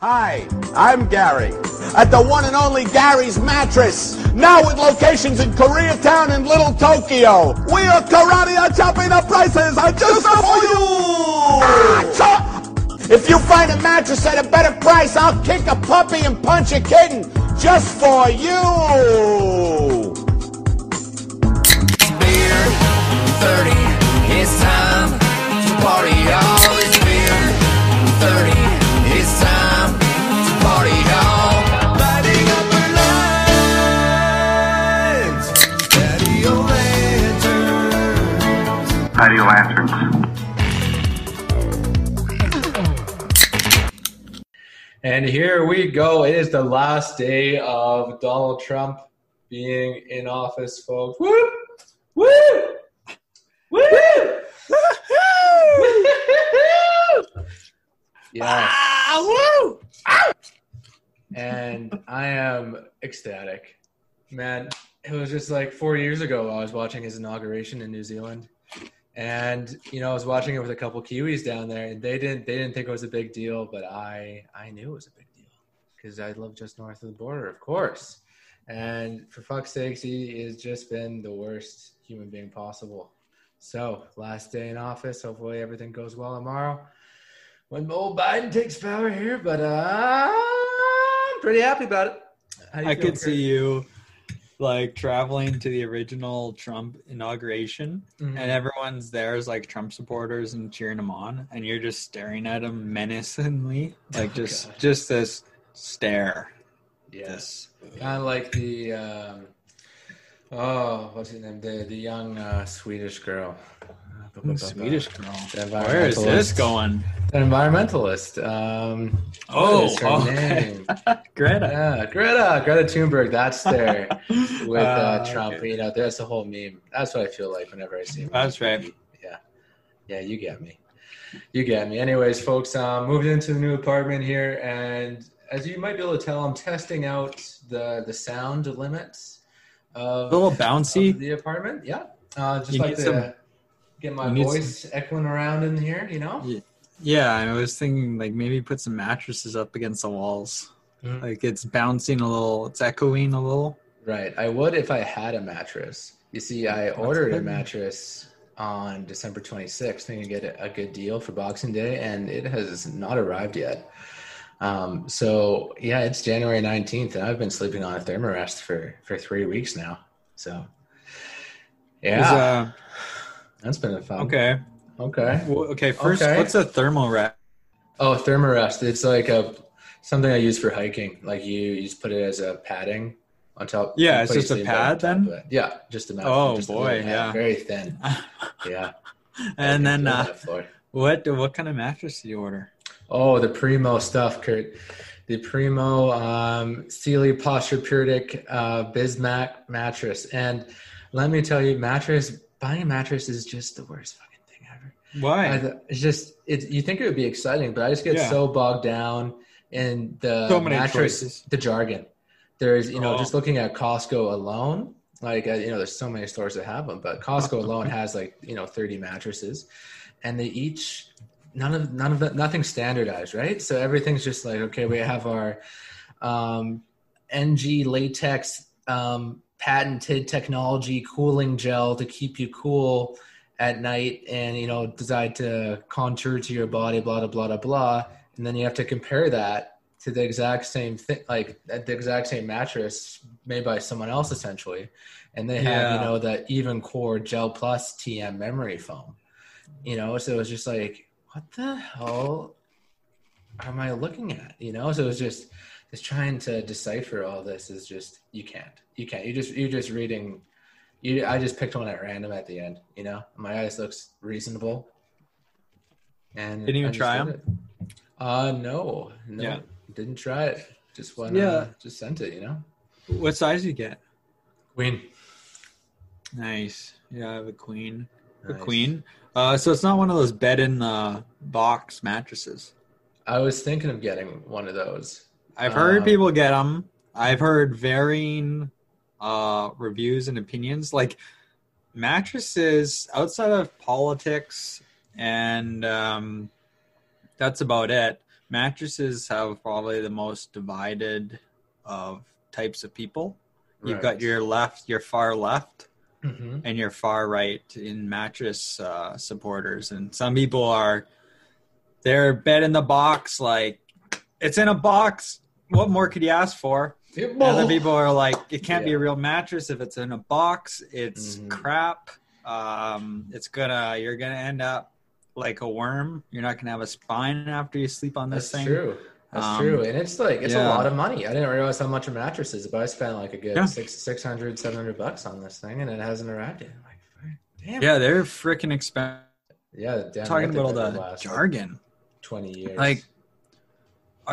Hi, I'm Gary at the one and only Gary's Mattress. Now with locations in Koreatown and Little Tokyo. We are karate are chopping the prices are just for you. Ah! If you find a mattress at a better price, I'll kick a puppy and punch a kitten just for you. beer, 30, it's time to party all patio lanterns. And here we go. It is the last day of Donald Trump being in office, folks. Woo! Woo! Woo! yes. Ah, woo! And I am ecstatic. Man, it was just like four years ago I was watching his inauguration in New Zealand. And you know, I was watching it with a couple Kiwis down there, and they didn't they didn't think it was a big deal, but I I knew it was a big deal because I live just north of the border, of course. And for fuck's sakes, he has just been the worst human being possible. So last day in office, hopefully everything goes well tomorrow when old Biden takes power here. But uh, I'm pretty happy about it. I could see you like traveling to the original Trump inauguration, Mhm. and everyone's there as like Trump supporters and cheering him on, and you're just staring at him menacingly, like Oh, just God. just this stare. Yes, kind of like the um, oh, what's his name? The the young uh, Swedish girl. Swedish girl. Where is this going? An environmentalist. Um, Oh, what is her okay. name? Greta. Yeah, Greta, Greta Thunberg. That's there with uh, Uh, Trump. okay. You know, that's the whole meme. That's what I feel like whenever I see. him. That's right. Yeah, yeah, you get me. You get me. Anyways, folks, um, moved into the new apartment here, and as you might be able to tell, I'm testing out the the sound limits of, A little bouncy. the apartment. Yeah, uh, just You like to some- get my you voice echoing around in here. You know. Yeah. Yeah, I was thinking like maybe put some mattresses up against the walls. Mhm. Like it's bouncing a little, it's echoing a little. Right. I would if I had a mattress. You see, I ordered a mattress on December 26th, thinking to get a, a good deal for Boxing Day, and it has not arrived yet. Um, so yeah, it's January 19th, and I've been sleeping on a thermarest for for three weeks now. So yeah, Is, uh, that's been a fun. okay. Okay. Well, okay, first, Okay. what's a thermal wrap? Oh, thermarest. It's like a something I use for hiking. Like you, you just put it as a padding on top. Yeah, it's just a pad then? Yeah, just a mat. Oh, just boy, yeah. very thin. Yeah. and then uh, what what kind of mattress do you order? Oh, the Primo stuff, Kurt. The Primo um, Sealy Posturepedic uh, Bismack mattress. And let me tell you, mattress buying a mattress is just the worst fucking thing ever. Why? Th- it's just it. You think it would be exciting, but I just get Yeah. so bogged down in the So mattress, choices. the jargon. There's you know Oh. just looking at Costco alone, like uh, you know there's so many stores that have them, but Costco alone has like you know 30 mattresses, and they each none of none of it nothing standardized, right? So everything's just like okay, we have our um, NG latex um, patented technology cooling gel to keep you cool at night and you know decide to contour to your body blah blah blah blah. And then you have to compare that to the exact same thing like the exact same mattress made by someone else essentially. And they have Yeah. you know the even core gel plus tm memory foam. You know so it was just like what the hell am i looking at? You know so it was just just trying to decipher all this is just you can't you can't you just you're just reading you i just picked one at random at the end you know my eyes looks reasonable and Didn't even try them it. uh no no Yeah. didn't try it just went Yeah. uh, just sent it you know What size do you get? queen Nice. Yeah, I have a queen. A queen. Uh, so it's not one of those bed in the box mattresses. i was thinking of getting one of those I've heard Um, people get them. I've heard varying uh, reviews and opinions. Like mattresses outside of politics, and um, that's about it. mattresses have probably the most divided of types of people. You've got your left, your far left, Mhm. and your far right in mattress uh, supporters. And some people are they're bed in the box, like it's in a box. What more could you ask for? And other people are like, it can't be a real mattress if it's in a box. It's Mhm. crap. Um, it's gonna you're gonna end up like a worm. You're not gonna have a spine after you sleep on this thing. That's thing. true. That's Um, true. And it's like it's yeah. a lot of money. I didn't realize how much a mattress is, but I spent like a good Yeah. six six hundred, seven hundred bucks on this thing and it hasn't arrived yet. Like, damn. Yeah, they're freaking expensive. Yeah, damn Talking about all the jargon. twenty years. Like,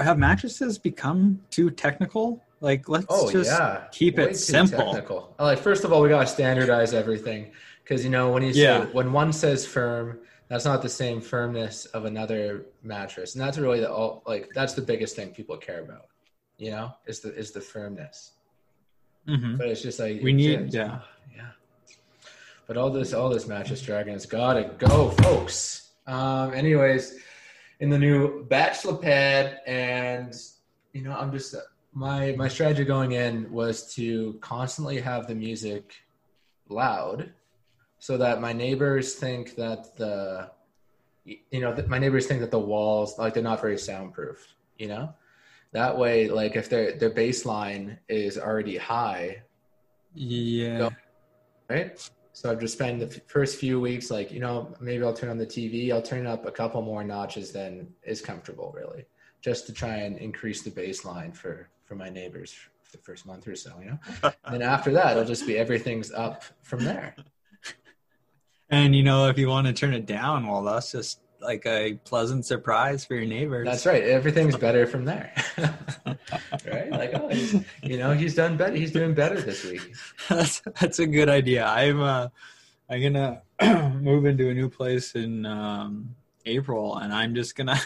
have mattresses become too technical? Like, let's oh just yeah, keep Way it simple. Technical. Like first of all, we gotta standardize everything because you know when you say Yeah. when one says firm, that's not the same firmness of another mattress, and that's really the all like that's the biggest thing people care about. You know, is the is the firmness. Mhm. But it's just like We need- it's- yeah. yeah. But all this, all this mattress dragon has gotta go, folks. Um, anyways, in the new Bachelor Pad, and you know, I'm just my my strategy going in was to constantly have the music loud, so that my neighbors think that the, you know, my neighbors think that the walls like they're not very soundproof. You know, that way, like if their their baseline is already high, Yeah. Go. right? So I've just spent the f- first few weeks like, you know, maybe I'll turn on the TV. I'll turn up a couple more notches than is comfortable, really, just to try and increase the baseline for for my neighbors for the first month or so, you know. and after that, it'll just be everything's up from there. And you know, if you want to turn it down, well, that's just like a pleasant surprise for your neighbors. That's right. Everything's better from there, right? Like, oh, he's, you know, he's done better. He's doing better this week. that's that's a good idea. I'm uh, I'm gonna move into a new place in um, April, and I'm just gonna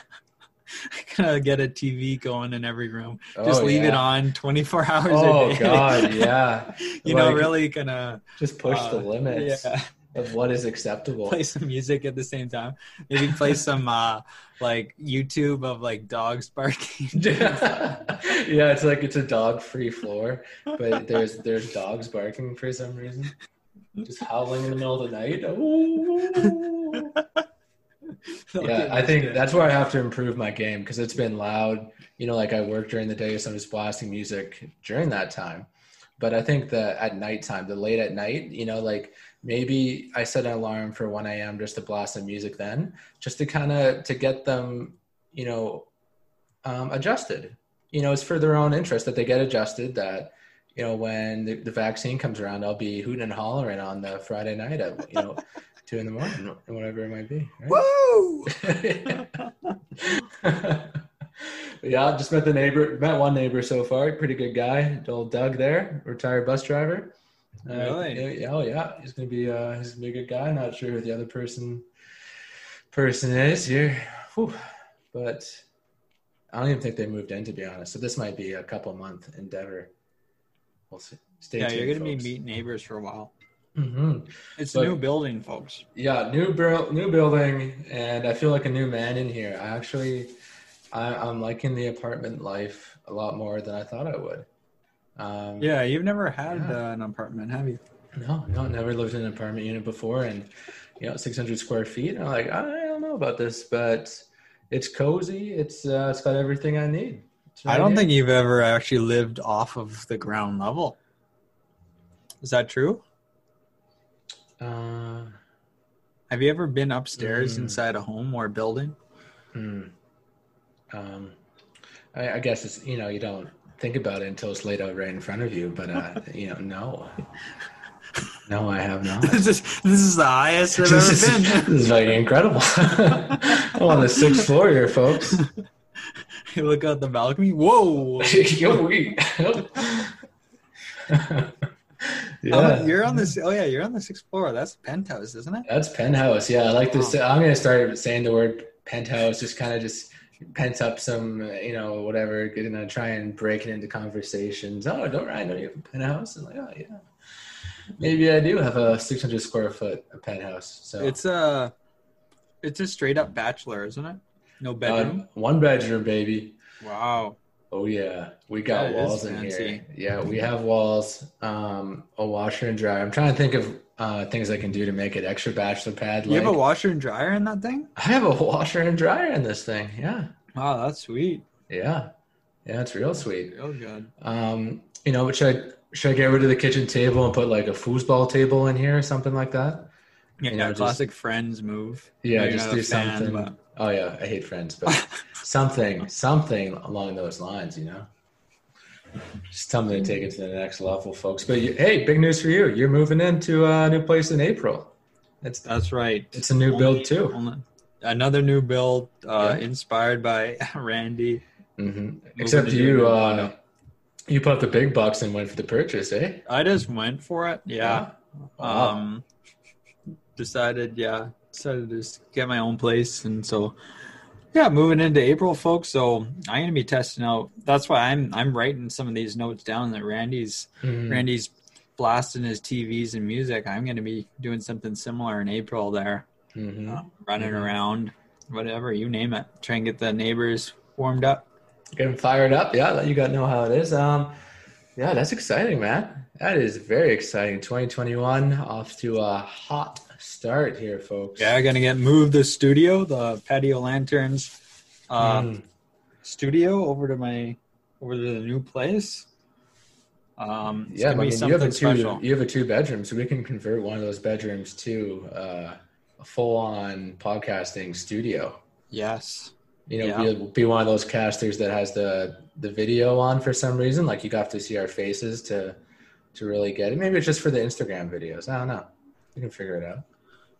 gonna get a TV going in every room. Just Oh, leave it on 24 hours Oh a day. God, yeah. you know, really gonna Just push the uh, limits Yeah, of what is acceptable. play some music at the same time. Maybe play some uh, like YouTube of like dogs barking. yeah, it's like it's a dog-free floor, but there's there's dogs barking for some reason, just howling in the middle of the night. Ooh. Yeah, I think that's where I have to improve my game because it's been loud. You know, like I work during the day, so I'm just blasting music during that time. But I think that at nighttime, the late at night, you know, like maybe I set an alarm for 1 a.m. just to blast some music then, just to kind of to get them, you know, um, adjusted. You know, it's for their own interest that they get adjusted. That you know, when the, the vaccine comes around, I'll be hooting and hollering on the Friday night at you know two in the morning, whatever it might be. right? Woo! yeah, just met the neighbor. Met one neighbor so far. Pretty good guy. Old Doug there, retired bus driver. Uh, Really? yeah, oh yeah, he's gonna be. Uh, he's gonna be a good guy. Not sure who the other person person is here, Whew. but I don't even think they moved in to be honest. So this might be a couple month endeavor. We'll see. Stay Yeah, tuned. you're gonna folks. be meeting neighbors for a while. Mhm. It's But- a new building, folks. Yeah, new bur- new building, and I feel like a new man in here. I actually, I, I'm liking the apartment life a lot more than I thought I would. Um, Yeah, you've never had Yeah. uh, an apartment, have you? No, no, never lived in an apartment unit before, and you know, 600 square feet. I'm like, I don't know about this, but it's cozy. It's uh, it's got everything I need. It's I don't here. think you've ever actually lived off of the ground level. Is that true? Uh, Have you ever been upstairs Mm. inside a home or building? hmm. Um, I, I guess it's you know you don't think about it until it's laid out right in front of you. But uh, you know, no, no, I have not. this is this is the highest I've this, is, ever been. this is very incredible. I'm on the sixth floor here, folks. you look out the balcony. Whoa! Yo, we. Oh, yeah, you're on this. Oh yeah, you're on the sixth floor. That's penthouse, isn't it? that's penthouse. Yeah, I like this. I'm gonna start saying the word penthouse. Just kind of just pent up some, uh, you know, whatever. Gonna try and break it into conversations. Oh, don't I know you have a penthouse? And like, oh yeah, maybe I do have a 600 square foot penthouse. So It's a, it's a straight up bachelor, isn't it? No Uh, bedroom. one bedroom, baby. wow. Oh yeah, we got That walls in fancy. here. Yeah, we have walls. Um, a washer and dryer. I'm trying to think of uh, things I can do to make it extra bachelor pad. You have a washer and dryer in that thing? I have a washer and dryer in this thing. Yeah, Wow, that's sweet. yeah, yeah. It's real sweet. Real good. Um, you know, should I should I get rid of the kitchen table and put like a foosball table in here or something like that? Yeah, You know, just- classic friends move. Yeah, You're just do fan, something. but- Oh yeah, I hate friends, but something, something along those lines, you know. Just tell me to take it to the next level, folks. But you, hey, big news for you! You're moving into a new place in April. It's That's right. it's a new build too. Only- Another new build, uh, Yeah. inspired by Randy. hmm Except to do a you, uh, you put up the big bucks and went for the purchase, eh? I just went for it. Yeah. Wow. Um, decided, yeah, decided to just get my own place, and so yeah, moving into April, folks. So I'm gonna be testing out. That's why I'm I'm writing some of these notes down that Randy's Mhm. Randy's blasting his TVs and music. I'm gonna be doing something similar in April there, Mhm. uh, running Mhm. around, whatever you name it, try and get the neighbors warmed up. Getting fired up. Yeah, let you got to know how it is. Um, yeah, that's exciting, man. That is very exciting. 2021 off to a hot start here, folks. Yeah, I'm gonna get moved the studio, the patio lanterns. Uh, Mm. studio over to my over to the new place. Um, it's yeah, I mean, you have a two. special. You have a two bedroom, so we can convert one of those bedrooms to uh, a full on podcasting studio. Yes, You know, Yeah. be, be one of those casters that has the the video on for some reason. Like you have to see our faces to to really get it. Maybe it's just for the Instagram videos. I don't know. We can figure it out.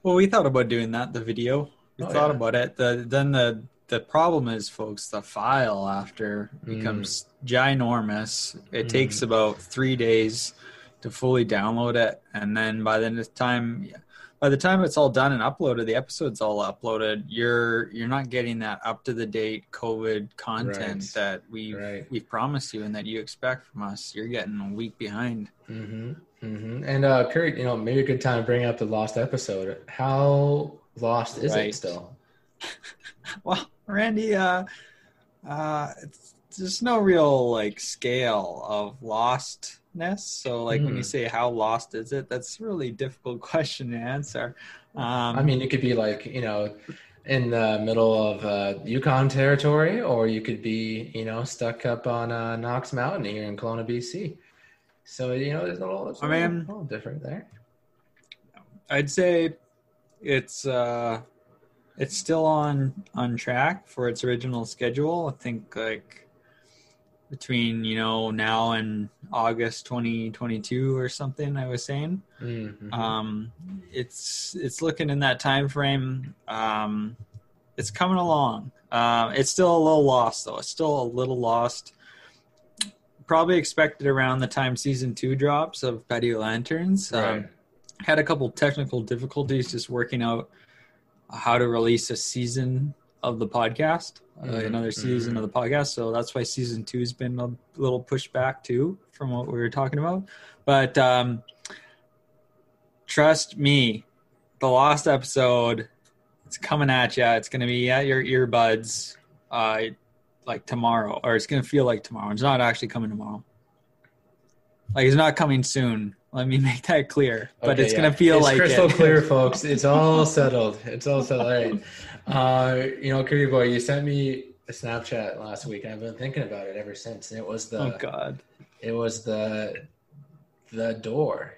Well, we thought about doing that. The video, we Oh, thought yeah. about it. The then the the problem is, folks, the file after Mm. becomes ginormous. It Mm. takes about three days to fully download it, and then by the time by the time it's all done and uploaded, the episode's all uploaded. You're you're not getting that up to the date COVID content Right. that we Right. we've promised you and that you expect from us. You're getting a week behind. hmm hmm And uh, Kurt, you know, maybe a good time to bring up the lost episode. How lost is Right. it still? Well, Randy, uh, uh, it's, there's no real like scale of lostness. So, like when you Hmm. say how lost is it, that's a really difficult question to answer. Um, I mean, you could be like, you know, in the middle of uh, Yukon territory, or you could be, you know, stuck up on uh, Knox Mountain here in Kelowna, BC. So, you know, there's a little, it's a I little, mean- little different there. I'd say it's uh, it's still on on track for its original schedule. I think like between you know now and August 2022 or something. I was saying. Mhm. um it's it's looking in that time frame um it's coming along uh, it's still a little lost though it's still a little lost probably expected around the time season two drops of patio lanterns. Um, had a couple technical difficulties just working out how to release a season of the podcast uh, Mhm, another season of the podcast. So that's why season two's been a little pushed back too from what we were talking about. But um trust me, the lost episode, it's coming at you. It's going to be at your earbuds, uh, like tomorrow, or it's going to feel like tomorrow. It's not actually coming tomorrow. Like it's not coming soon. Let me make that clear. But Okay, it's yeah. going to feel it's like crystal it. clear, folks. It's all settled. It's all settled. Right. Uh, you know, Curry boy, you sent me a Snapchat last week, and I've been thinking about it ever since. And it was the oh God. it was the the door,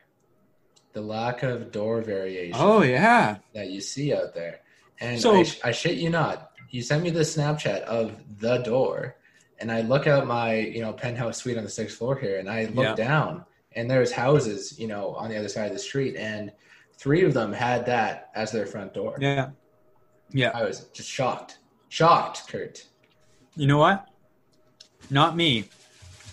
the lack of door variation Oh yeah. that you see out there. And So- I, sh- I shit you not, you sent me the Snapchat of the door, and I look out my you know penthouse suite on the sixth floor here, and I look Yeah. down, and there's houses you know on the other side of the street, and three of them had that as their front door. Yeah. Yeah. I was just shocked, shocked, Kurt. You know what? Not me.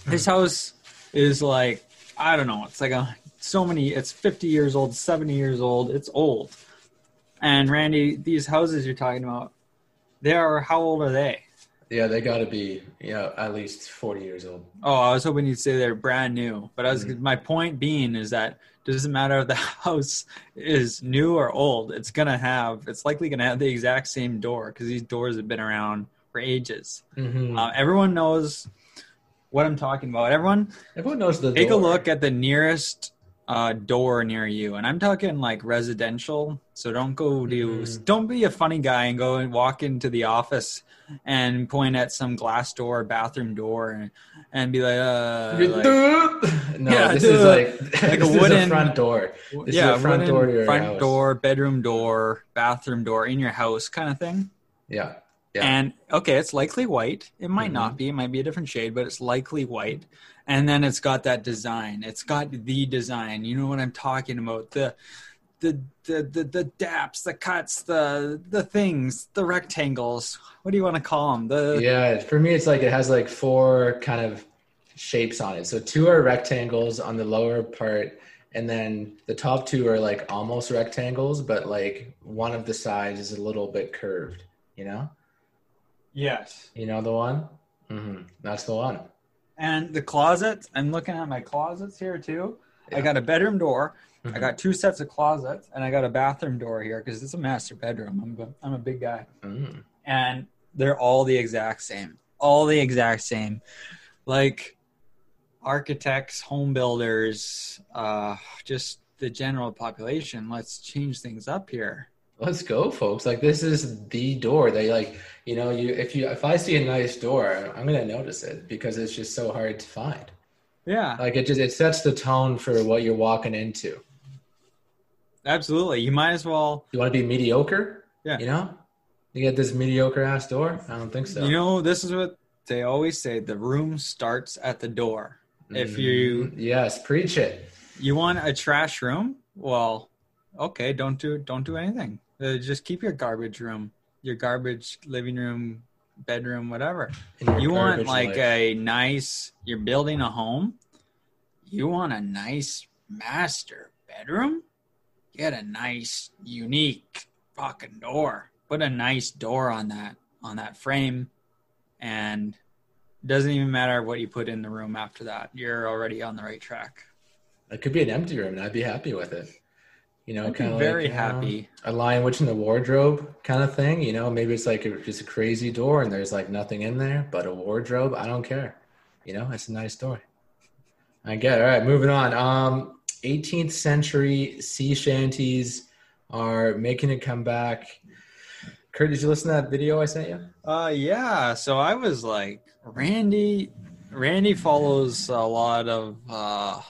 This Hmm. house is like I don't know. It's like a so many. It's fifty years old, seventy years old. It's old. And Randy, these houses you're talking about, they are how old are they? Yeah, they got to be yeah at least forty years old. Oh, I was hoping you'd say they're brand new, but I was Mm-hmm. my point being is that doesn't matter if the house is new or old. It's gonna have it's likely gonna have the exact same door because these doors have been around for ages. Mm-hmm. Uh, everyone knows what I'm talking about. Everyone Everyone knows the. take door. a look at the nearest uh, door near you, and I'm talking like residential. So don't go to Mhm. don't be a funny guy and go and walk into the office and point at some glass door, bathroom door, and, and be like, uh, like no, Yeah, this dude. is like Like a this is wooden- front door. This yeah, is a front wooden door to your front house. door, bedroom door, bathroom door in your house, kind of thing. Yeah, Yeah. And okay, it's likely white. It might Mhm. not be. It might be a different shade, but it's likely white. And then it's got that design. It's got the design. You know what I'm talking about? The the the the, the daps, the cuts, the the things, the rectangles. What do you want to call them? The yeah. For me, it's like it has like four kind of shapes on it. So two are rectangles on the lower part, and then the top two are like almost rectangles, but like one of the sides is a little bit curved. You know, yes. you know the one. Mm-hmm. That's the one. And the closets. I'm looking at my closets here too. I got a bedroom door. I Mhm. got two sets of closets, and I got a bathroom door here because it's a master bedroom. I'm a, I'm a big guy. Mm. and they're all the exact same. All the exact same. Like architects, home builders, uh, just the general population. Let's change things up here. Let's go, folks. Like this is the door. They like, you know, you if you if I see a nice door, I'm gonna notice it because it's just so hard to find. Yeah, Like it just it sets the tone for what you're walking into. absolutely. You might as well. You want to be mediocre? Yeah. You know, you get this mediocre ass door. I don't think so. You know, this is what they always say: the room starts at the door. If you Mm, yes, preach it. you want a trash room, well, okay, don't do don't do anything. Uh, just keep your garbage room, your garbage living room, bedroom, whatever. you want like life. a nice you're building a home you want a nice master bedroom get a nice unique fucking door put a nice door on that on that frame and it doesn't even matter what you put in the room after that you're already on the right track It could be an empty room, and I'd be happy with it. You know, kind of very like, you know, happy. a lion witch in the wardrobe kind of thing. You know, maybe it's like a, just a crazy door, and there's like nothing in there but a wardrobe. I don't care. You know, it's a nice door. I get it. All right, moving on. Um, 18th century sea shanties are making a comeback. Kurt, did you listen to that video I sent you? Uh yeah, so I was like Randy Randy follows a lot of uh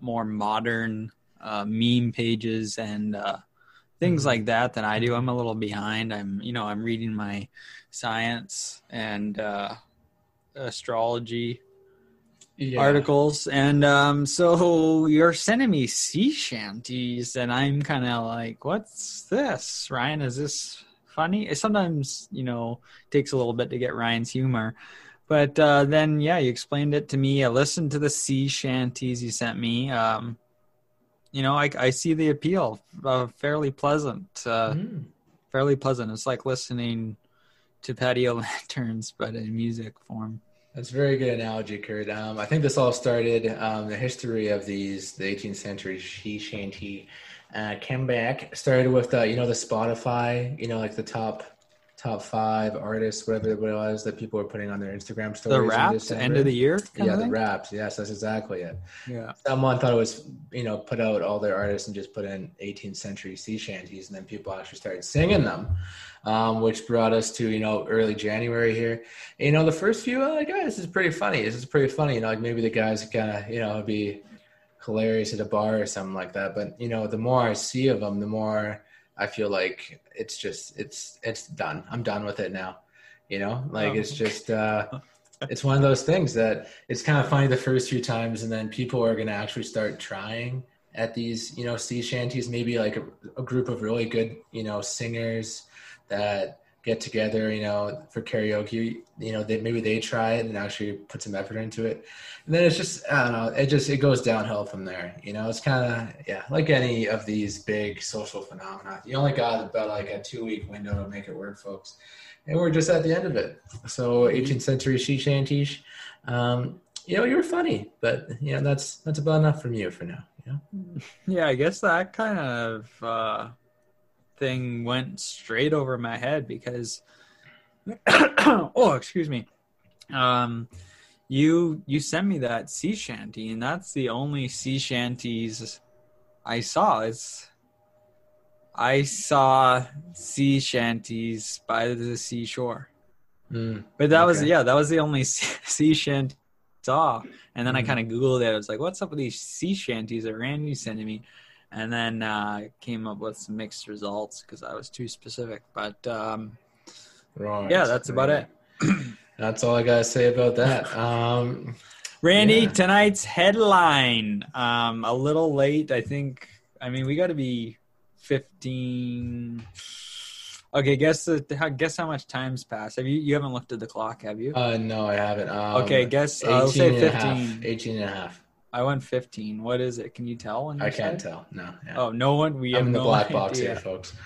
more modern uh meme pages and uh things like that than I do. I'm a little behind. I'm you know, I'm reading my science and uh astrology articles. And um so you're sending me sea shanties and i'm kind of like what's this ryan? Is this funny? It sometimes you know takes a little bit to get ryan's humor. But uh then yeah you explained it to me. I listened to the sea shanties you sent me. Um you know i, I see the appeal uh, fairly pleasant uh Mm. fairly pleasant it's like listening to patio lanterns but in music form That's a very good analogy, Kurt. Um, I think this all started um, the history of these the 18th century she shanty uh, comeback started with the you know the Spotify you know like the top top five artists whatever it was that people were putting on their Instagram stories. the in end of the year Yeah, the wraps. Yes, that's exactly it. yeah Someone thought it was, you know, put out all their artists and just put in 18th century sea shanties, and then people actually started singing them, um, which brought us to, you know, early January here. You know, the first few, uh, like, oh, this is pretty funny. This is pretty funny. You know, like maybe the guys kind of, you know, be hilarious at a bar or something like that. But, you know, the more I see of them, the more I feel like it's just, it's, it's done. I'm done with it now. You know, like Oh, it's just, uh, it's one of those things that it's kind of funny the first few times and then people are going to actually start trying at these you know sea shanties maybe like a, a group of really good you know singers that get together, you know, for karaoke. You know, they maybe they try it and actually put some effort into it, and then it's just I don't know. It just it goes downhill from there. You know, it's kind of yeah, like any of these big social phenomena. You only got about like a two week window to make it work, folks, and we're just at the end of it. So 18th century she shanties. Um, you know, you were funny, but you know that's that's about enough from you for now. You know. Yeah, I guess that kind of uh, thing went straight over my head because, oh, excuse me, um, you you sent me that sea shanty, and that's the only sea shanties I saw. It's I saw sea shanties by the seashore, Mm, but that was yeah, that was the only sea, shanty I saw. And then I Mhm. kind of googled it. I was like, "What's up with these sea shanties that Randy's sending me?" And then uh, came up with some mixed results because I was too specific. But um, right. yeah, that's about right. it. That's all I gotta say about that. Um, Randy, Yeah. tonight's headline. Um, a little late, I think. I mean, we got to be fifteen. Okay, guess the guess how much time's passed. Have you you haven't looked at the clock, have you? uh, no, I haven't. Um, okay, guess I'll say 18 and a half. fifteen. 18 and a half. I went fifteen. What is it? Can you tell? I can't side? tell. No. Yeah. Oh, no one. We I'm in the no black box idea. here, folks.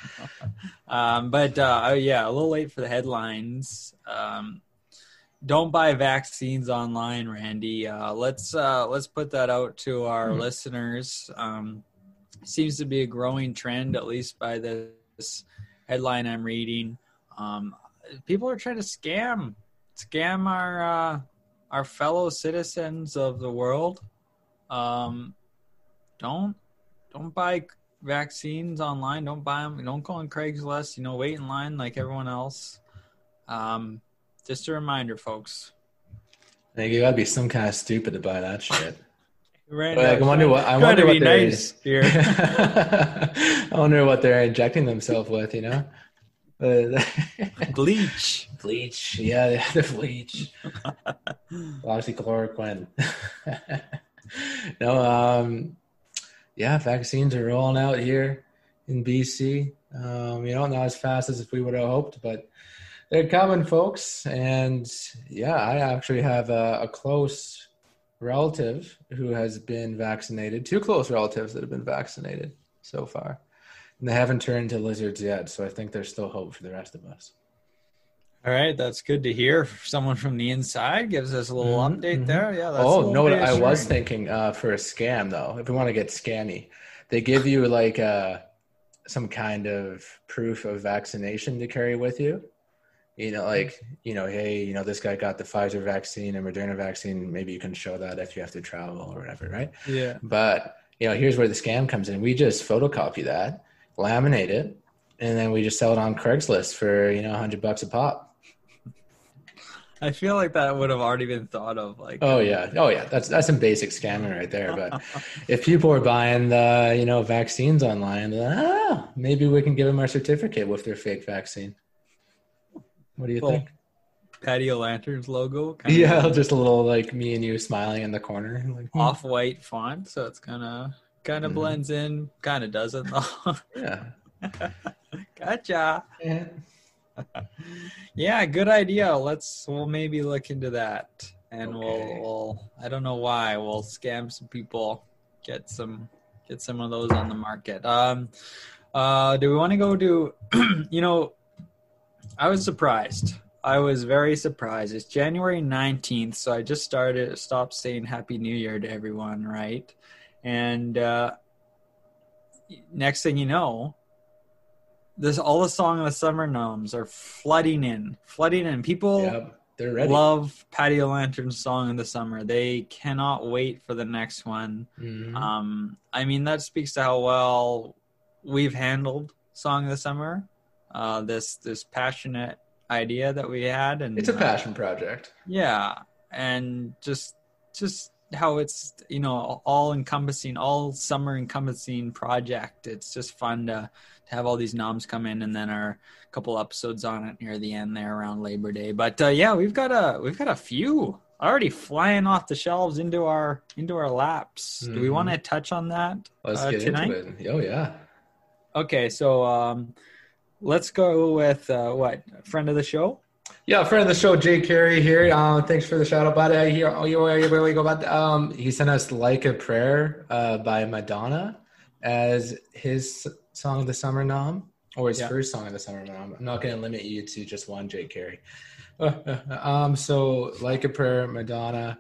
Um, but uh, oh, yeah, a little late for the headlines. Um, don't buy vaccines online, Randy. Uh, let's uh, let's put that out to our Hmm. listeners. Um, seems to be a growing trend, at least by this headline I'm reading. Um, people are trying to scam scam our uh, our fellow citizens of the world. Um, don't don't buy vaccines online. Don't buy them. Don't go on Craigslist. You know, wait in line like everyone else. Um, just a reminder, folks. I think you gotta be some kind of stupid to buy that shit. Right Like, I wonder what I wonder what they're. nice here. I wonder what they're injecting themselves with. You know. Bleach. bleach, yeah, the bleach. Obviously, chloroquine. no, um, yeah, vaccines are rolling out here in BC. Um, you know, not as fast as if we would have hoped, but they're coming, folks. And yeah, I actually have a, a close relative who has been vaccinated. Two close relatives that have been vaccinated so far, and they haven't turned to lizards yet. So I think there's still hope for the rest of us. All right, that's good to hear. Someone from the inside gives us a little Mhm, update mhm. there. Yeah. That's oh no! What I was thinking uh, for a scam though, if we want to get scammy, they give you like uh, some kind of proof of vaccination to carry with you. You know, like you know, hey, you know, this guy got the Pfizer vaccine and Moderna vaccine. Maybe you can show that if you have to travel or whatever, right? Yeah. But you know, here's where the scam comes in. We just photocopy that, laminate it, and then we just sell it on Craigslist for you know, hundred bucks a pop. I feel like that would have already been thought of. Like, Oh yeah, oh yeah. That's that's some basic scamming right there. But if people are buying the you know vaccines online, then, ah, maybe we can give them our certificate with their fake vaccine. What do you Well, think? patio lanterns logo. Kind Yeah, just a little like me and you smiling in the corner. Like, hmm, off-white font, so it's kind of kind of Mhm. blends in. Kind of doesn't yeah. gotcha. Yeah. Yeah, good idea. Let's we'll maybe look into that, and we'll, we'll I don't know why we'll scam some people, get some get some of those on the market. Um, uh, do we want to go to? you know, I was surprised. I was very surprised. It's January nineteenth, so I just started stopped saying Happy New Year to everyone, right? And uh, next thing you know, this all the song of the summer gnomes are flooding in, flooding in. People Yep. They're ready. love Patio Lantern's song of the summer. They cannot wait for the next one. Mhm. Um, I mean, that speaks to how well we've handled song of the summer. Uh, this this passionate idea that we had, and it's a uh, passion project. yeah, and just just how it's you know all encompassing, all summer encompassing project. It's just fun to to have all these noms come in, and then our couple episodes on it near the end there around Labor Day. But uh, yeah, we've got a we've got a few already flying off the shelves into our into our laps. Do we Mhm. want to touch on that Let's uh, get tonight? into it. Oh yeah. Okay, so um, let's go with uh, what friend of the show. Yeah, friend of the show, Jay Carey here. Uh, thanks for the shout out, buddy. Here, oh, you go about. Um, he sent us "Like a Prayer" uh, by Madonna as his song of the summer nom, or his Yeah. first song of the summer nom. I'm not going to limit you to just one, Jay Carey. um, so "Like a Prayer," Madonna.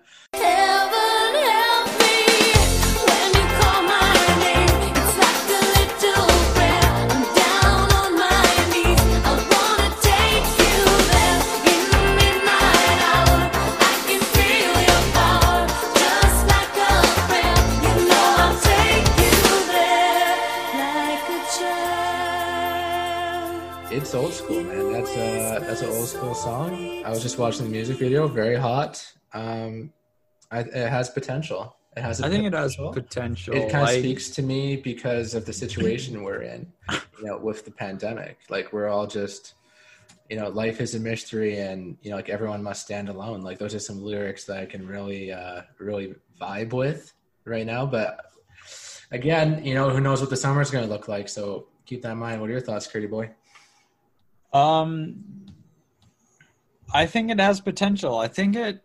Old school, man. That's a that's an old school song. I was just watching the music video. Very hot. Um, I, it has potential. It has. a I think it has potential. potential. it kind of Like, speaks to me because of the situation we're in you know with the pandemic like we're all just you know life is a mystery and you know like everyone must stand alone like those are some lyrics that i can really uh really vibe with right now but again you know who knows what the summer is going to look like so keep that in mind what are your thoughts curdy boy Um, I think it has potential. I think it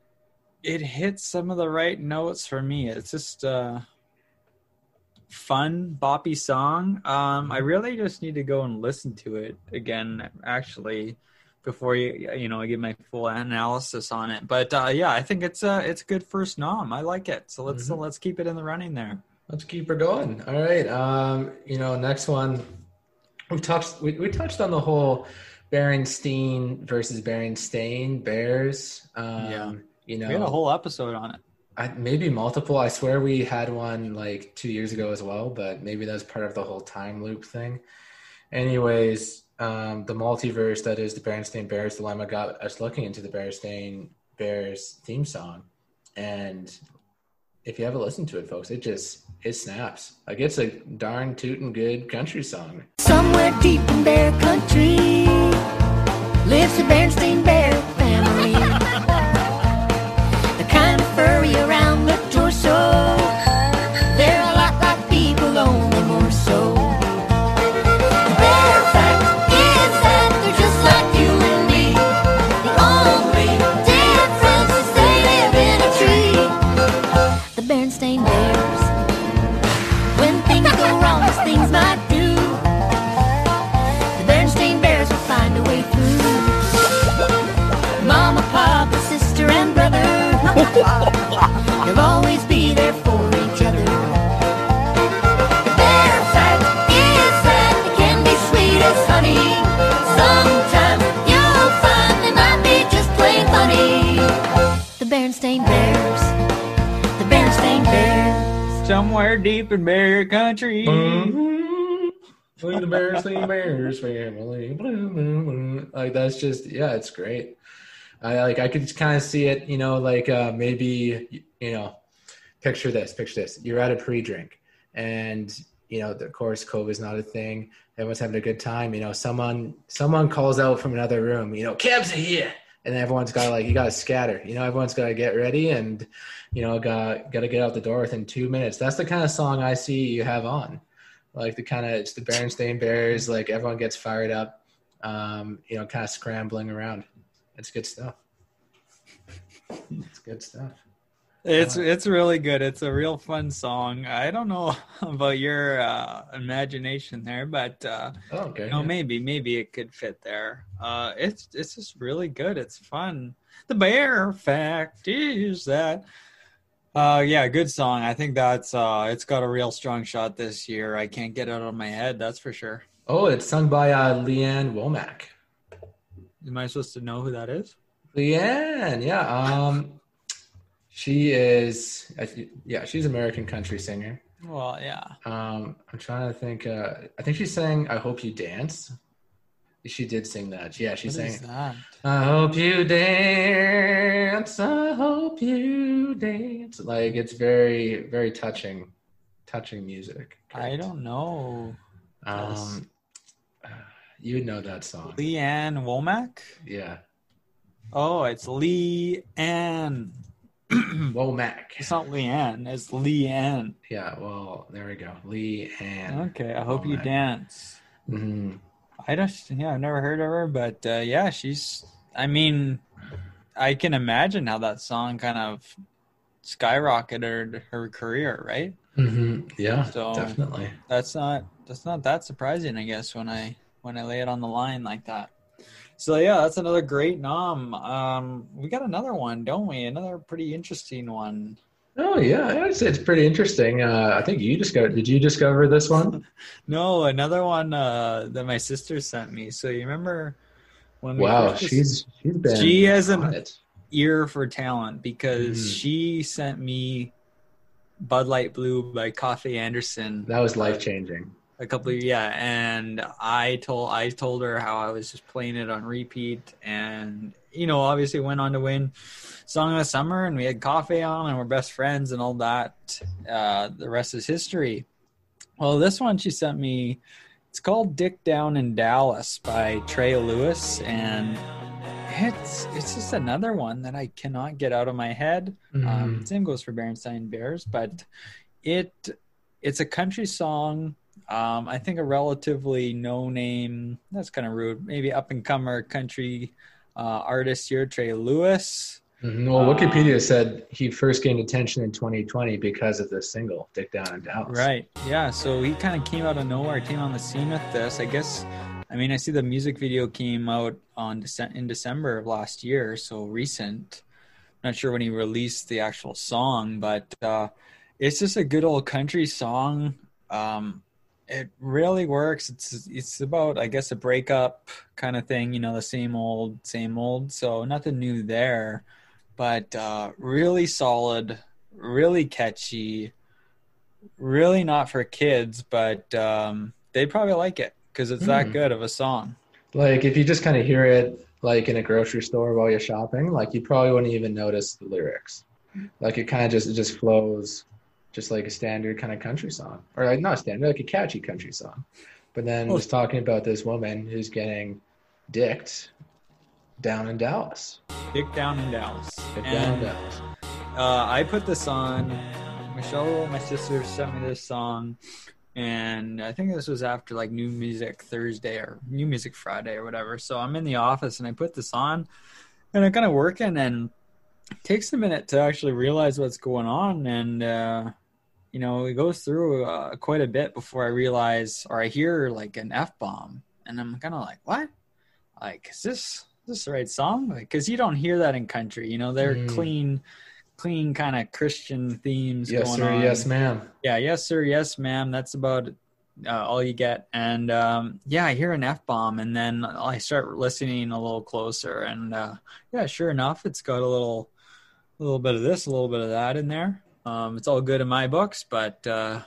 it hits some of the right notes for me. It's just a fun, boppy song. Um, I really just need to go and listen to it again, actually, before you you know I give my full analysis on it. But uh, yeah, I think it's a it's a good first nom. I like it. So let's let's keep it in the running there. Let's keep her going. All right. Um, you know, next one we touched we, we touched on the whole Berenstein versus Berenstain Bears. Um, Yeah. you know We had a whole episode on it. I, maybe multiple. I swear we had one like two years ago as well, but maybe that's part of the whole time loop thing. Anyways, um, the multiverse that is the Berenstain Bears dilemma got us looking into the Berenstain Bears theme song, and if you haven't listened to it, folks, it just it snaps. Like it's a darn tootin' good country song. Somewhere deep in bear country lives the Bernstein bear The Bernstein Bears. The Bernstein Bears. Somewhere deep in bear country. the Berenstain Bears family. Like that's just yeah, it's great. I like I could kind of see it, you know, like uh maybe you know, picture this, picture this. You're at a pre-drink and you know, of course COVID's not a thing. Everyone's having a good time, you know, someone someone calls out from another room, you know, cabs are here. And everyone's got like you gotta scatter. You know, everyone's gotta get ready and you know, got gotta get out the door within two minutes. That's the kind of song I see you have on like the kind of it's the Berenstain Bears. Like everyone gets fired up, um, you know, kind of scrambling around. It's good stuff. It's good stuff. It's it's really good. It's a real fun song. I don't know about your uh, imagination there, but uh, Oh, okay. you know, maybe maybe it could fit there. Uh, it's it's just really good. It's fun. The bare fact is that, uh, yeah, good song. I think that's uh, it's got a real strong shot this year. I can't get it out of my head. That's for sure. Oh, it's sung by uh, Leanne Womack. Am I supposed to know who that is? Leanne, yeah. Um, she is, yeah, she's American country singer. Well, yeah. Um, I'm trying to think. Uh, I think she sang "I Hope You Dance." She did sing that. Yeah, she What sang. I hope you dance. I hope you dance. Like it's very, very touching, touching music. I don't know. Um, you know that song. Leanne Womack. Yeah. Oh, it's Lee Ann. Womack. It's not Leanne. It's Lee Ann. Yeah. Well, there we go. Lee Ann. Okay, I hope you Womack. dance. hmm I just yeah, I've never heard of her, but uh, yeah, she's. I mean, I can imagine how that song kind of skyrocketed her career, right? hmm Yeah, So- definitely. That's not that's not that surprising, I guess, when I when I lay it on the line like that. So yeah, that's another great nom. Um, we got another one, don't we? Another pretty interesting one. Oh yeah, I'd say it's pretty interesting. Uh, I think you discovered. Did you discover this one? No, another one uh, that my sister sent me. So you remember when we Wow, she's she's been. She hasn't- on it. ear for talent because Mhm. she sent me Bud Light Blue by Coffey Anderson That was life changing. A couple of yeah, and I told I told her how I was just playing it on repeat, and you know, obviously went on to win Song of the Summer, and we had Coffey on, and we're best friends, and all that. Uh, the rest is history. Well, this one she sent me. It's called "Dick Down in Dallas" by Trey Lewis, and it's it's just another one that I cannot get out of my head. Um, Mhm. same goes for Berenstain Bears, but it it's a country song. Um, I think a relatively no name. That's kind of rude. Maybe up and comer country uh, artist here, Trey Lewis. Mhm. Well, Wikipedia said he first gained attention in 2020 because of this single, "Dick Down in Dallas." Right. Yeah. So he kind of came out of nowhere, came on the scene with this. I guess. I mean, I see the music video came out on Dece- in December of last year, so recent. Not sure when he released the actual song, but uh, it's just a good old country song. Um, it really works. It's it's about I guess a breakup kind of thing. You know, the same old, same old. So nothing new there, but uh, really solid, really catchy really not for kids, but um, they'd probably like it because it's that Hmm. good of a song. Like if you just kind of hear it like in a grocery store while you're shopping, like you probably wouldn't even notice the lyrics. Like it kind of just it just flows, just like a standard kind of country song, or like not standard, like a catchy country song. But then Well- just talking about this woman who's getting dicked down in Dallas. Dick Down in Dallas. Dick down in Dallas. uh, I put this on. Michelle, my sister, sent me this song, and I think this was after like New Music Thursday or New Music Friday or whatever. So I'm in the office and I put this on, and I'm kind of working, and it takes a minute to actually realize what's going on, and uh, you know it goes through uh, quite a bit before I realize or I hear like an f bomb, and I'm kind of like, what? Like, is this is this the right song? Because you don't hear that in country. You know, they're Mm. clean, clean kind of Christian themes Yes, going sir. on. Yes, ma'am. Yeah, yes, sir. Yes, ma'am. That's about uh, all you get. And um, yeah, I hear an f bomb, and then I start listening a little closer, and uh, yeah, sure enough, it's got a little, a little bit of this, a little bit of that in there. Um, it's all good in my books, but uh,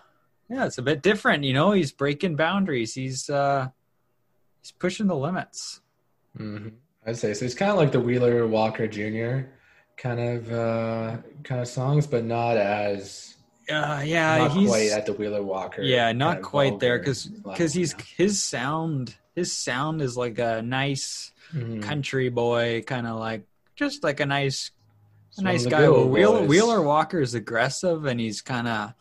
yeah, it's a bit different. You know, he's breaking boundaries. He's uh, he's pushing the limits. hmm I'd say so. It's kind of like the Wheeler Walker Jr. kind of uh, kind of songs, but not as Uh, yeah, not he's quite at the Wheeler Walker. yeah, not kind of quite there because because he's his sound his sound is like a nice Mhm. country boy, kind of like just like a nice a nice guy. good But old Wheeler, Walker is aggressive and he's kind of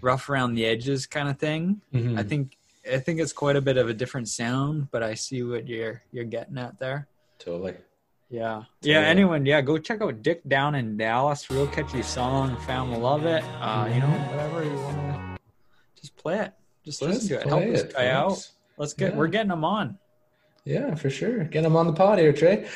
rough around the edges, kind of thing. Mhm. I think I think it's quite a bit of a different sound, but I see what you're you're getting at there. totally. Yeah. Totally. Yeah. Anyone, yeah, go check out Dick Down in Dallas. Real catchy song. Found will love it. Uh, You know, Mm-hmm. whatever you want to, just play it. Just listen to it. Help play this it, guy out. Let's get. Yeah. We're getting him on. Yeah, for sure. Get him on the pod here, Trey.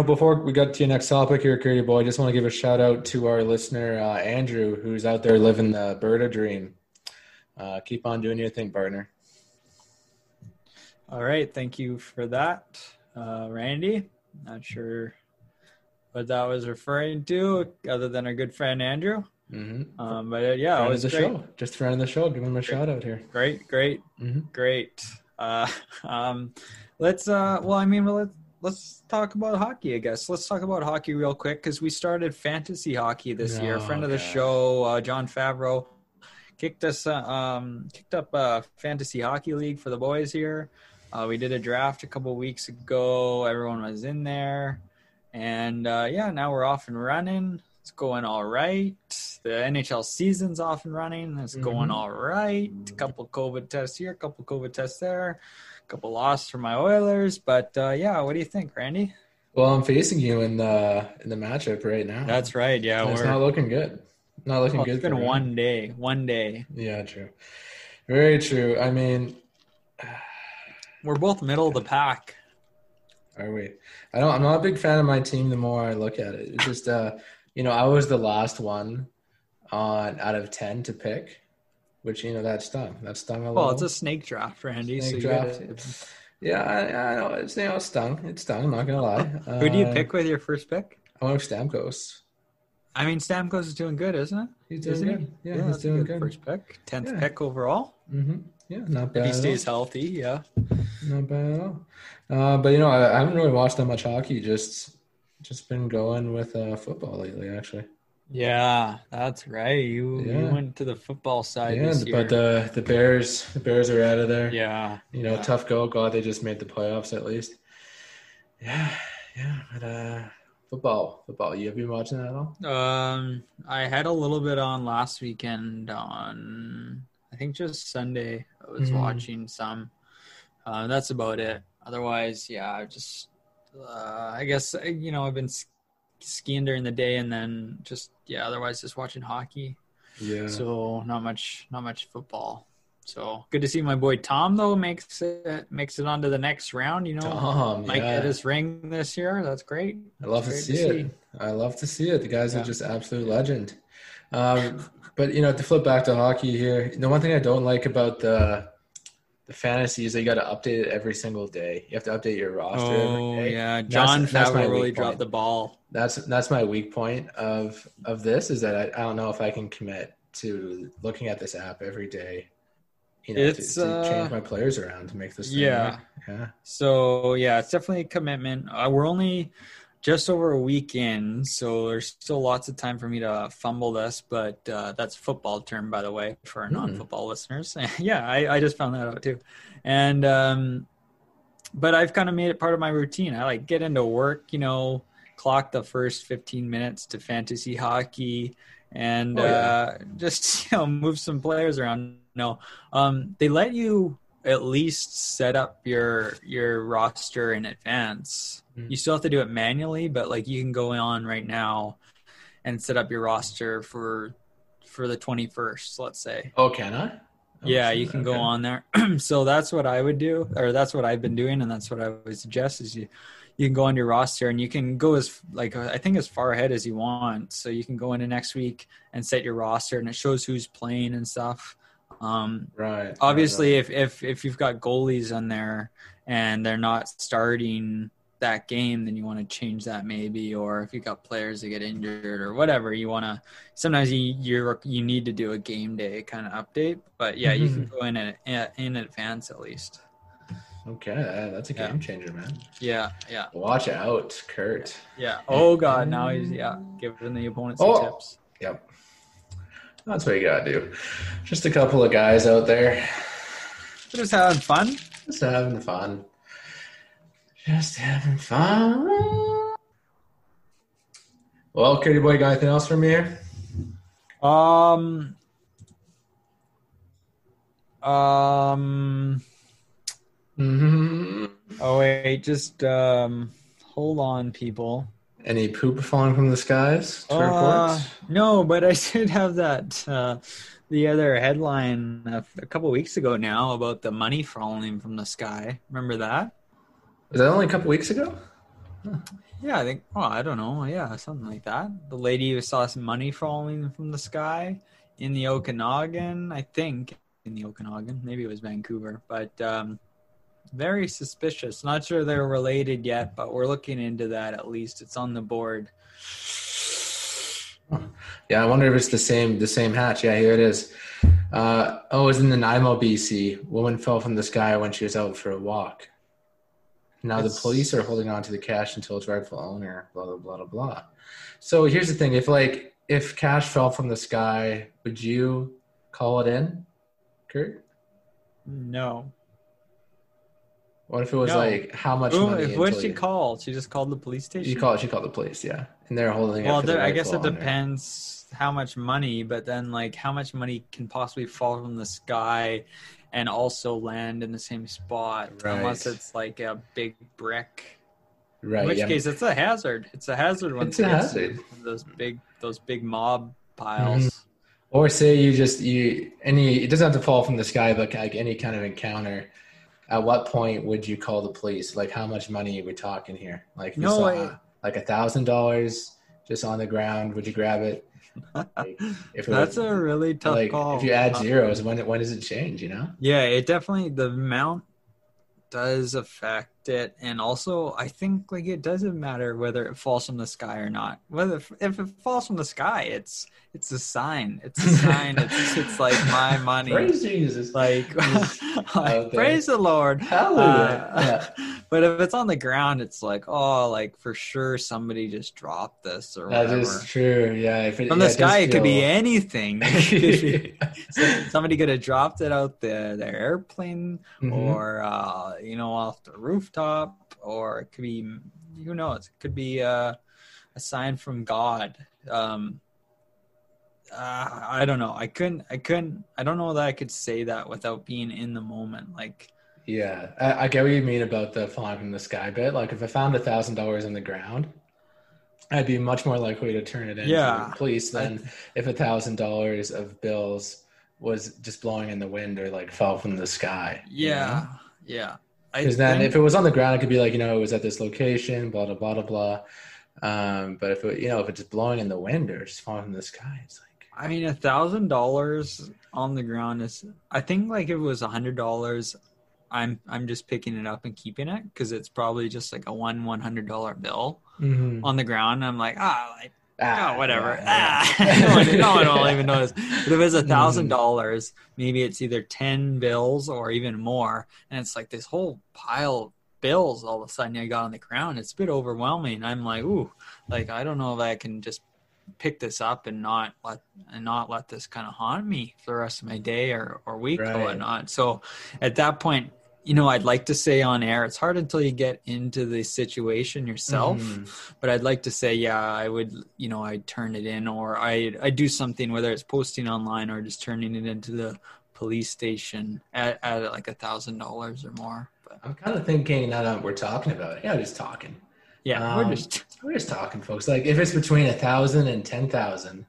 Know, before we got to your next topic here, Curdy Boy, I just want to give a shout out to our listener, uh, Andrew, who's out there living the Berta dream. Uh, keep on doing your thing, partner. All right, thank you for that, uh, Randy. Not sure what that was referring to, other than our good friend Andrew. Mm-hmm. Um, but uh, yeah, it friend of was the great. show. Just friend of the show. Give him a shout out here. Great, great, Mhm. great. Uh, um, let's. Uh, well, I mean, well, let's talk about hockey. I guess let's talk about hockey real quick because we started fantasy hockey this year. A friend of the show, uh, John Favreau, kicked us. Uh, um, kicked up a fantasy hockey league for the boys here. Uh, we did a draft a couple weeks ago. Everyone was in there, and uh, yeah, now we're off and running. It's going all right. The NHL season's off and running. It's going Mhm. all right. A couple COVID tests here, a couple COVID tests there, couple loss for my Oilers. But uh, yeah, what do you think, Randy? Well, I'm facing you in the in the matchup right now. That's right. Yeah, it's not looking good. Not looking oh, good. it's been for me. one day. One day. Yeah, true. Very true. I mean, We're both middle of the pack. are we? I don't. I'm not a big fan of my team. The more I look at it, it's just uh, you know, I was the last one on out of ten to pick, which you know that stung. That stung a little. Well, it's a snake draft, Randy. Snake so draft. gotta- Yeah, I, I know. It's you know, it stung. It stung. I'm not gonna lie. Who do you Uh, pick with your first pick? I went with Stamkos. I mean, Stamkos is doing good, isn't it? He's doing Isn't he? good. Yeah, he's that's doing good good. First pick, tenth Yeah. pick overall. hmm Yeah, not bad. If he stays healthy, yeah. Not bad at all. Uh, but you know, I, I haven't really watched that much hockey. Just, just been going with uh, football lately, actually. Yeah, that's right. You you went to the football side yeah, this year. but the the Bears, the Bears are out of there. yeah, you know, yeah. tough go. Glad they just made the playoffs at least. Yeah, yeah. But uh, football, football. You have been watching that at all? Um, I had a little bit on last weekend on I think just Sunday. I was Mhm. watching some. Uh, that's about it. Otherwise, yeah, I just uh, I guess you know I've been skiing during the day and then just yeah. Otherwise, just watching hockey. Yeah. So not much, not much football. So good to see my boy Tom though makes it makes it onto the next round. You know, Tom, might yeah. his ring this year. That's great. I love to see it. I love to see it. The guy's Yeah. are just absolute legend. Um, but you know, to flip back to hockey here, the one thing I don't like about the the fantasy is that you got to update it every single day. You have to update your roster Oh every day. yeah, John that's my Favreau really weak dropped point. the ball. That's that's my weak point of of this is that I, I don't know if I can commit to looking at this app every day. You know, It's, to, to uh, change my players around to make this. thing Yeah. work. yeah. So yeah, it's definitely a commitment. Uh, we're only just over a week in, so there's still lots of time for me to fumble this. But uh, that's football term, by the way, for our Hmm. non-football listeners. yeah, I, I just found that out too. And um, but I've kind of made it part of my routine. I like get into work, you know, clock the first 15 minutes to fantasy hockey, and Oh, yeah. uh, just you know move some players around. No, um, they let you at least set up your your roster in advance. Mhm. You still have to do it manually, but like you can go on right now and set up your roster for for the 21st, let's say. Oh, can I? Oh, yeah, you can go on there. so that's what I would do, or that's what I've been doing, and that's what I would suggest is you you can go on your roster and you can go as like I think as far ahead as you want. So you can go into next week and set your roster, and it shows who's playing and stuff. Um, Right. obviously right, if if if you've got goalies on there and they're not starting that game then you want to change that maybe or if you've got players that get injured or whatever you want to sometimes you you're you need to do a game day kind of update but yeah you can go in in, in advance at least. Okay, that's a Yeah. game changer, man. yeah yeah Watch out, Kurt. yeah oh god now he's yeah giving the opponent some Oh. tips Yep. That's what you gotta do. Just a couple of guys out there, just having fun just having fun. Just having fun. Well, Kitty Boy, got anything else for me here? Um. Um. hmm Oh wait, just um. Hold on, people. Any poop falling from the skies to Uh, report? no, but I did have that. Uh, the other headline a, a couple weeks ago now about the money falling from the sky. Remember that? Was that only a couple weeks ago? Yeah, I think. Well, I don't know. Yeah, something like that. The lady who saw some money falling from the sky in the Okanagan. I think in the Okanagan. Maybe it was Vancouver, but um, very suspicious. Not sure they're related yet, but we're looking into that. At least it's on the board. Yeah, I wonder if it's the same the same hatch. Yeah, here it is. Uh, oh, it was in Nanaimo, BC. Woman fell from the sky when she was out for a walk. Now That's- the police are holding on to the cash until its rightful owner. Blah blah blah blah blah. So here's the thing: if like if cash fell from the sky, would you call it in, Kurt? No. What if it was No. like how much Ooh, money? if, what did she you- call? She just called the police station. She called. She called the police. Yeah, and they're holding. it well, there, I guess it depends how much money, but then like how much money can possibly fall from the sky and also land in the same spot, unless it's like a big brick. Right. In which yeah. case, it's a hazard. It's a hazard when It's a hazard. Those big, those big mob piles. Mhm. Or say you just you any it doesn't have to fall from the sky, but like any kind of encounter. At what point would you call the police? Like how much money are we talking here? Like you No, saw I- like a thousand dollars just on the ground, would you grab it? Like, if it That's was, a really tough like call. if you add Uh, zeros, when when does it change? You know? Yeah, it definitely the amount does affect it, and also I think like it doesn't matter whether it falls from the sky or not. Whether if it falls from the sky, it's it's a sign. It's a sign. it's it's like my money. Praise Jesus! like, out like, there. praise the Lord. Hallelujah! Uh, yeah. But if it's on the ground, it's like oh, like for sure somebody just dropped this or That whatever. is true. Yeah. If it, From yeah, the sky, it could be anything. Could be- so- somebody could have dropped it out the the airplane Mhm. or uh, you know off the rooftop or it could be who knows it could be uh, a sign from god um, uh, i don't know i couldn't i couldn't i don't know that i could say that without being in the moment like Yeah, I, I get what you mean about the falling from the sky bit. Like, if I found a thousand dollars in the ground, I'd be much more likely to turn it in Yeah. to the police than if a thousand dollars of bills was just blowing in the wind or like fell from the sky. yeah yeah I Because then, think- if it was on the ground, it could be like you know it was at this location, blah blah blah blah blah. Um, but if it, you know if it's just blowing in the wind or just falling in the sky, it's like I mean, a thousand dollars on the ground is. I think like if it was a hundred dollars, I'm I'm just picking it up and keeping it because it's probably just like a one one hundred dollar bill on the ground. I'm like ah like ah, oh whatever yeah, yeah. ah no, one, no one will even notice. But if it's a thousand dollars, maybe it's either ten bills or even more, and it's like this whole pile of bills all of a sudden I got on the ground. It's a bit overwhelming. I'm like ooh like I don't know if I can just pick this up and not let and not let this kind of haunt me for the rest of my day or, or week Right. or whatnot. So at that point, you know, I'd like to say on air, it's hard until you get into the situation yourself. Mhm. But I'd like to say, yeah, I would, you know, I'd turn it in or I I do something, whether it's posting online or just turning it into the police station at, at like a thousand dollars or more. But I'm kind of thinking now that we're talking about it. Yeah, just talking. yeah, Um, we're just We're just talking, folks. Like if it's between a thousand and ten thousand,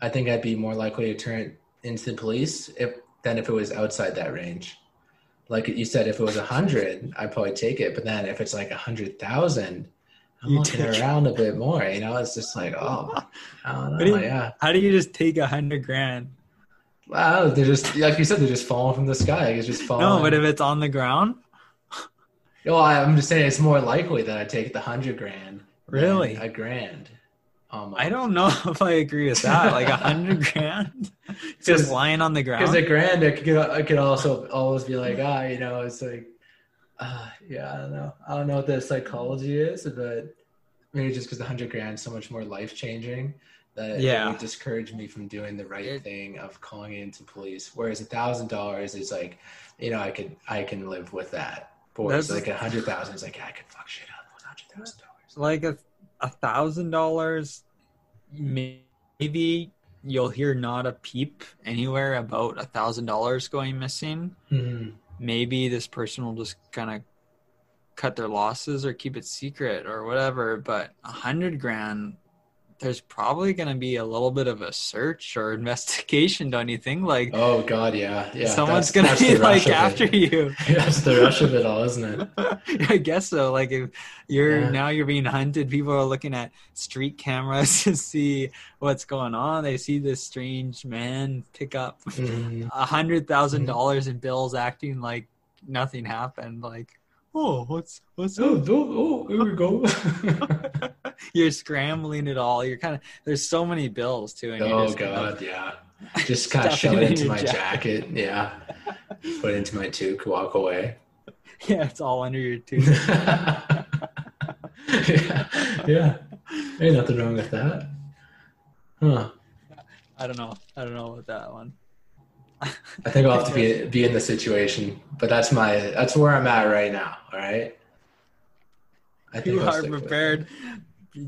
I think I'd be more likely to turn it into the police if than if it was outside that range. Like you said, if it was a hundred, I'd probably take it. But then if it's like a hundred thousand, I'm You looking take it. around a bit more. You know, it's just like, oh, I don't What do you- yeah. how do you just take a hundred grand? Wow, they're just like you said, they're just falling from the sky. It's just falling. No, but if it's on the ground, well, I'm just saying it's more likely that I take the hundred grand. Really? a grand. Almost. I don't know if I agree with that. Like a hundred grand, just lying on the ground. Because a grand, it could, it could also always be like, ah, you know, it's like, uh, yeah, I don't know. I don't know what the psychology is, but maybe just because the hundred grand is so much more life changing that Yeah. it would discourage me from doing the right thing of calling into police. Whereas a thousand dollars is like, you know, I could, I can live with that. That's- like a hundred thousand is like, I could fuck shit up with a hundred thousand dollars. like a a thousand dollars, maybe you'll hear not a peep anywhere about a thousand dollars going missing. Mm-hmm. Maybe this person will just kind of cut their losses or keep it secret or whatever. But a hundred grand, there's probably going to be a little bit of a search or investigation, don't you think? Like Oh God, yeah, yeah. someone's going to be like of it. after you. That's the rush of it all, isn't it? I guess so. Like if you're Yeah. now you're being hunted, people are looking at street cameras to see what's going on. They see this strange man pick up Mhm. a hundred thousand Mm-hmm. dollars in bills, acting like nothing happened. Like, oh, what's what's Oh, up? oh, oh, here we go. you're scrambling it all. You're kind of there's so many bills too. And oh just kind of- God, yeah. Just kind of shove it into my jacket. jacket. Yeah. Put it into my toque, walk away. yeah, it's all under your tooth. yeah, yeah. Ain't nothing wrong with that. Huh. I don't know. I don't know about that one. I think I'll have to be be in the situation, but that's my that's where I'm at right now. All right. I think you I'll are prepared.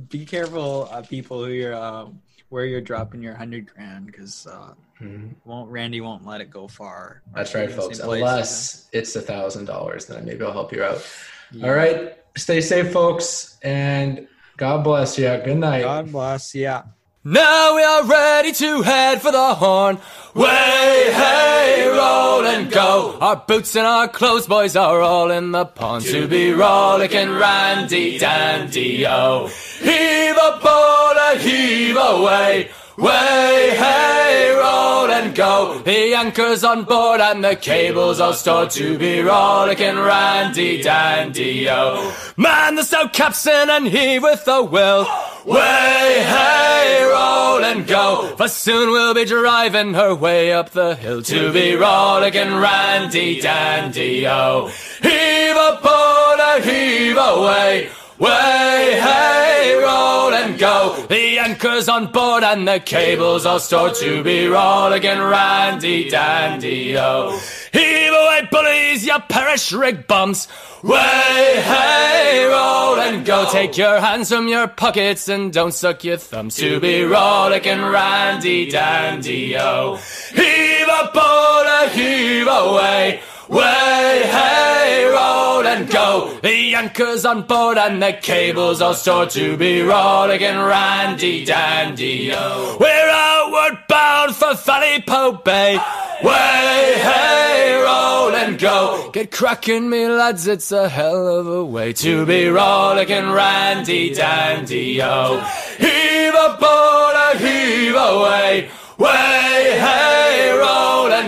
Be- careful, uh, people who you're uh, where you're dropping your hundred grand, because uh, Mhm. won't Randy won't let it go far. That's right, In the same folks. Unless it's a thousand dollars, then maybe I'll help you out. yeah. All right. Stay safe, folks, and God bless you. Good night. God bless. Yeah. Now we are ready to head for the horn. Way, hey, roll and go. Our boots and our clothes, boys, are all in the pond to be rollicking randy dandy o. Heave a heave away. Way, hey, roll and go. The anchor's on board and the cables all stored to be rollicking randy dandy o. Man the stout capstan and he with a will. Way, hey, roll and go. For soon we'll be driving her way up the hill to be rollicking randy dandy o. Heave a boat, a heave away. Way, hey, roll and go. The anchor's on board and the cables all stored to be rollicking randy dandy o. Heave away, bullies, you perish rig bumps. Way, hey, roll and go. Take your hands from your pockets and don't suck your thumbs to be rollicking randy dandy o. Heave a heave away. Way, hey, roll and go. The anchor's on board and the cables all stored to be rollicking randy dandy o. We're outward bound for Valpo Bay. Way, hey, roll and go. Get cracking, me lads, it's a hell of a way to be rollicking randy dandy o. Heave a boat, a heave away. Way, hey,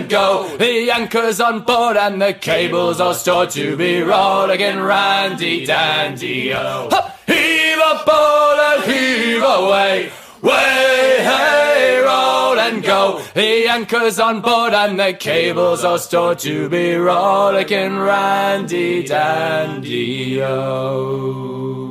go. The anchor's on board and the cables are stored to be rollicking randy dandy o. Hup! Heave a boat and heave away. Way, hey, roll and go. The anchor's on board and the cables are stored to be rollicking randy dandy o.